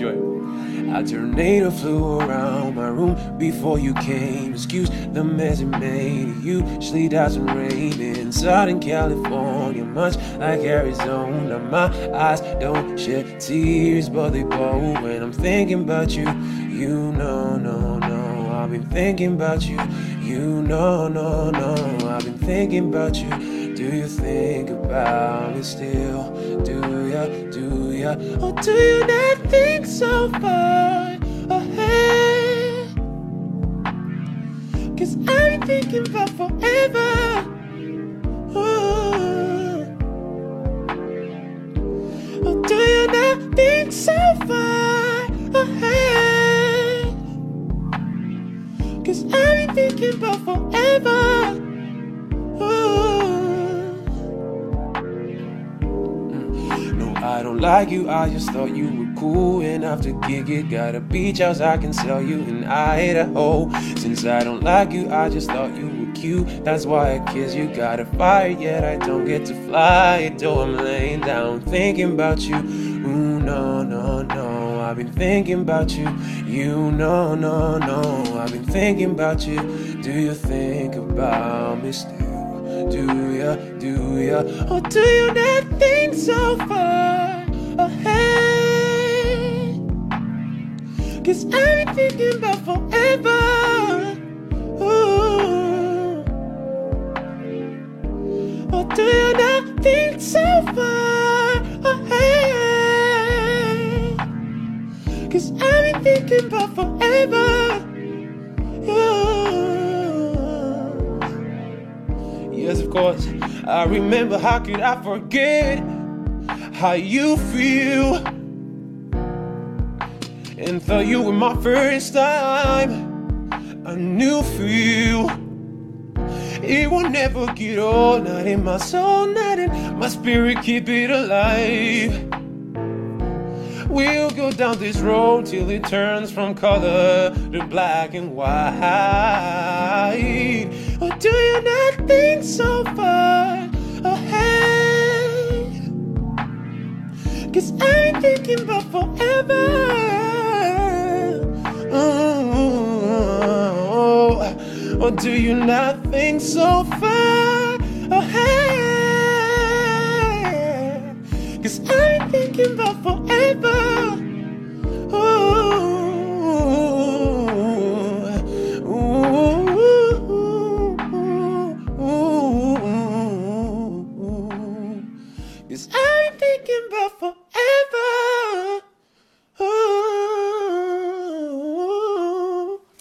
Enjoy. A tornado flew around my room before you came. Excuse the mess it made. Usually doesn't rain in Southern California, much like Arizona. My eyes don't shed tears, but they bow when I'm thinking about you. You know, no, no. I've been thinking about you. You know, no, no. I've been thinking about you. Do you think about me still? Do ya, do ya? Or do you not think so far ahead? Cause I'm thinking about forever. Ooh. Or do you not think so far ahead? Cause I'm thinking about forever. I don't like you. I just thought you were cool enough to kick it. Got a beach house I can sell you in Idaho. Since I don't like you, I just thought you were cute. That's why I kiss you. Got a fire, yet I don't get to fly. Though I'm laying down thinking about you. Ooh, no, no, no. I've been thinking about you. You know, no, no. I've been thinking about you. Do you think about me still? Do ya, do ya? Or do you not think I'm thinking about forever. Ooh. Or do you not think so far ahead? Cause I'm thinking about forever. Ooh. Yes, of course. I remember how could I forget how you feel? And thought you were my first time. A new feel. It will never get old, not in my soul, not in my spirit, keep it alive. We'll go down this road till it turns from color to black and white. Or do you not think so far ahead? Cause I'm thinking about forever. Or do you not think so far ahead? Cause I'm thinking about forever.